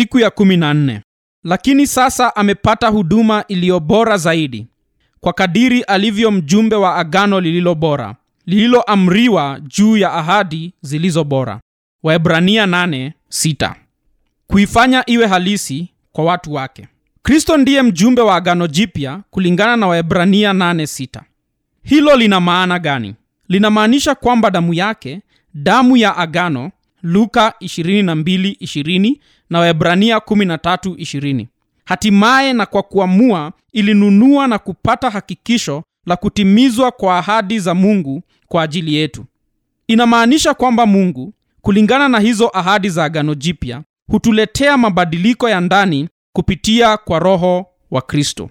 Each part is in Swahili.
siku ya kumi na nne. Lakini sasa amepata huduma iliyo bora zaidi kwa kadiri alivyo mjumbe wa agano lililo bora lililoamriwa juu ya ahadi zilizo bora. Waebrania 8:6 kuifanya iwe halisi kwa watu wake. Kristo ndiye mjumbe wa agano jipya kulingana na waebrania 8:6 hilo lina maana gani? Linamaanisha kwamba damu yake damu ya agano luka 22:20 na waebrania 13:20 hatimaye na kwa kuamua ilinunua na kupata hakikisho la kutimizwa kwa ahadi za mungu kwa ajili yetu. Inamaanisha kwamba mungu kulingana na hizo ahadi za agano jipya hutuletea mabadiliko ya ndani kupitia kwa roho wa kristo.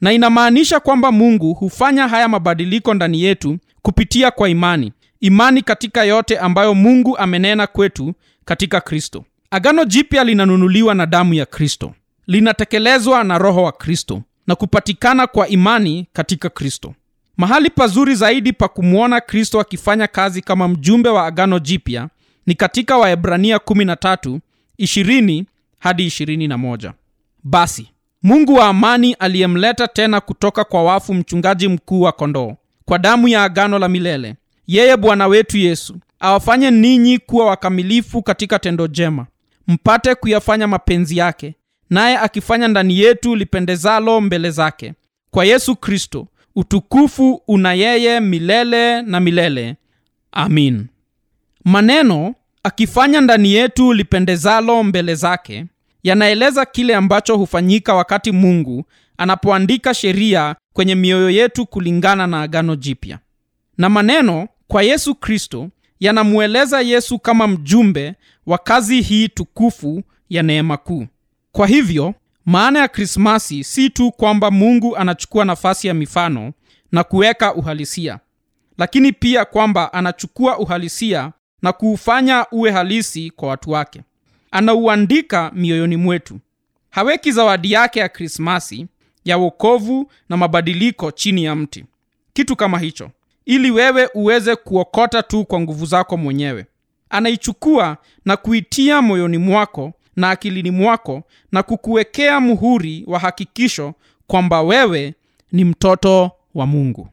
Na inamaanisha kwamba mungu hufanya haya mabadiliko ndani yetu kupitia kwa imani imani katika yote ambayo mungu amenena kwetu katika kristo. Agano jipya linanunuliwa na damu ya kristo. Linatekelezwa na roho wa kristo na kupatikana kwa imani katika kristo. Mahali pazuri zaidi pa kumwona kristo akifanya kazi kama mjumbe wa agano jipya ni katika waebrania 13 20 hadi 21 basi mungu wa amani aliyemleta tena kutoka kwa wafu mchungaji mkuu wa kondoo kwa damu ya agano la milele yeye bwana wetu yesu awafanye ninyi kuwa wakamilifu katika tendo jema mpate kuyafanya mapenzi yake naye akifanya ndani yetu lipendezalo mbele zake. Kwa yesu kristo utukufu una yeye milele na milele. Amin. Maneno akifanya ndani yetu lipendezalo mbele zake yanaeleza kile ambacho hufanyika wakati mungu anapoandika sheria kwenye mioyo yetu kulingana na agano jipya. Na maneno kwa yesu kristo yanamweleza yesu kama mjumbe wa kazi hii tukufu ya neema kuu. Kwa hivyo maana ya krismasi si tu kwamba mungu anachukua nafasi ya mifano na kuweka uhalisia lakini pia kwamba anachukua uhalisia na kuufanya uwe halisi kwa watu wake. Anauandika mioyoni mwetu. Haweki zawadi yake ya krismasi ya wokovu na mabadiliko chini ya mti. Kitu kama hicho ili wewe uweze kuokota tu kwa nguvu zako mwenyewe. Anaichukua na kuitia moyoni mwako na akilini mwako na kukuwekea muhuri wa hakikisho kwamba wewe ni mtoto wa mungu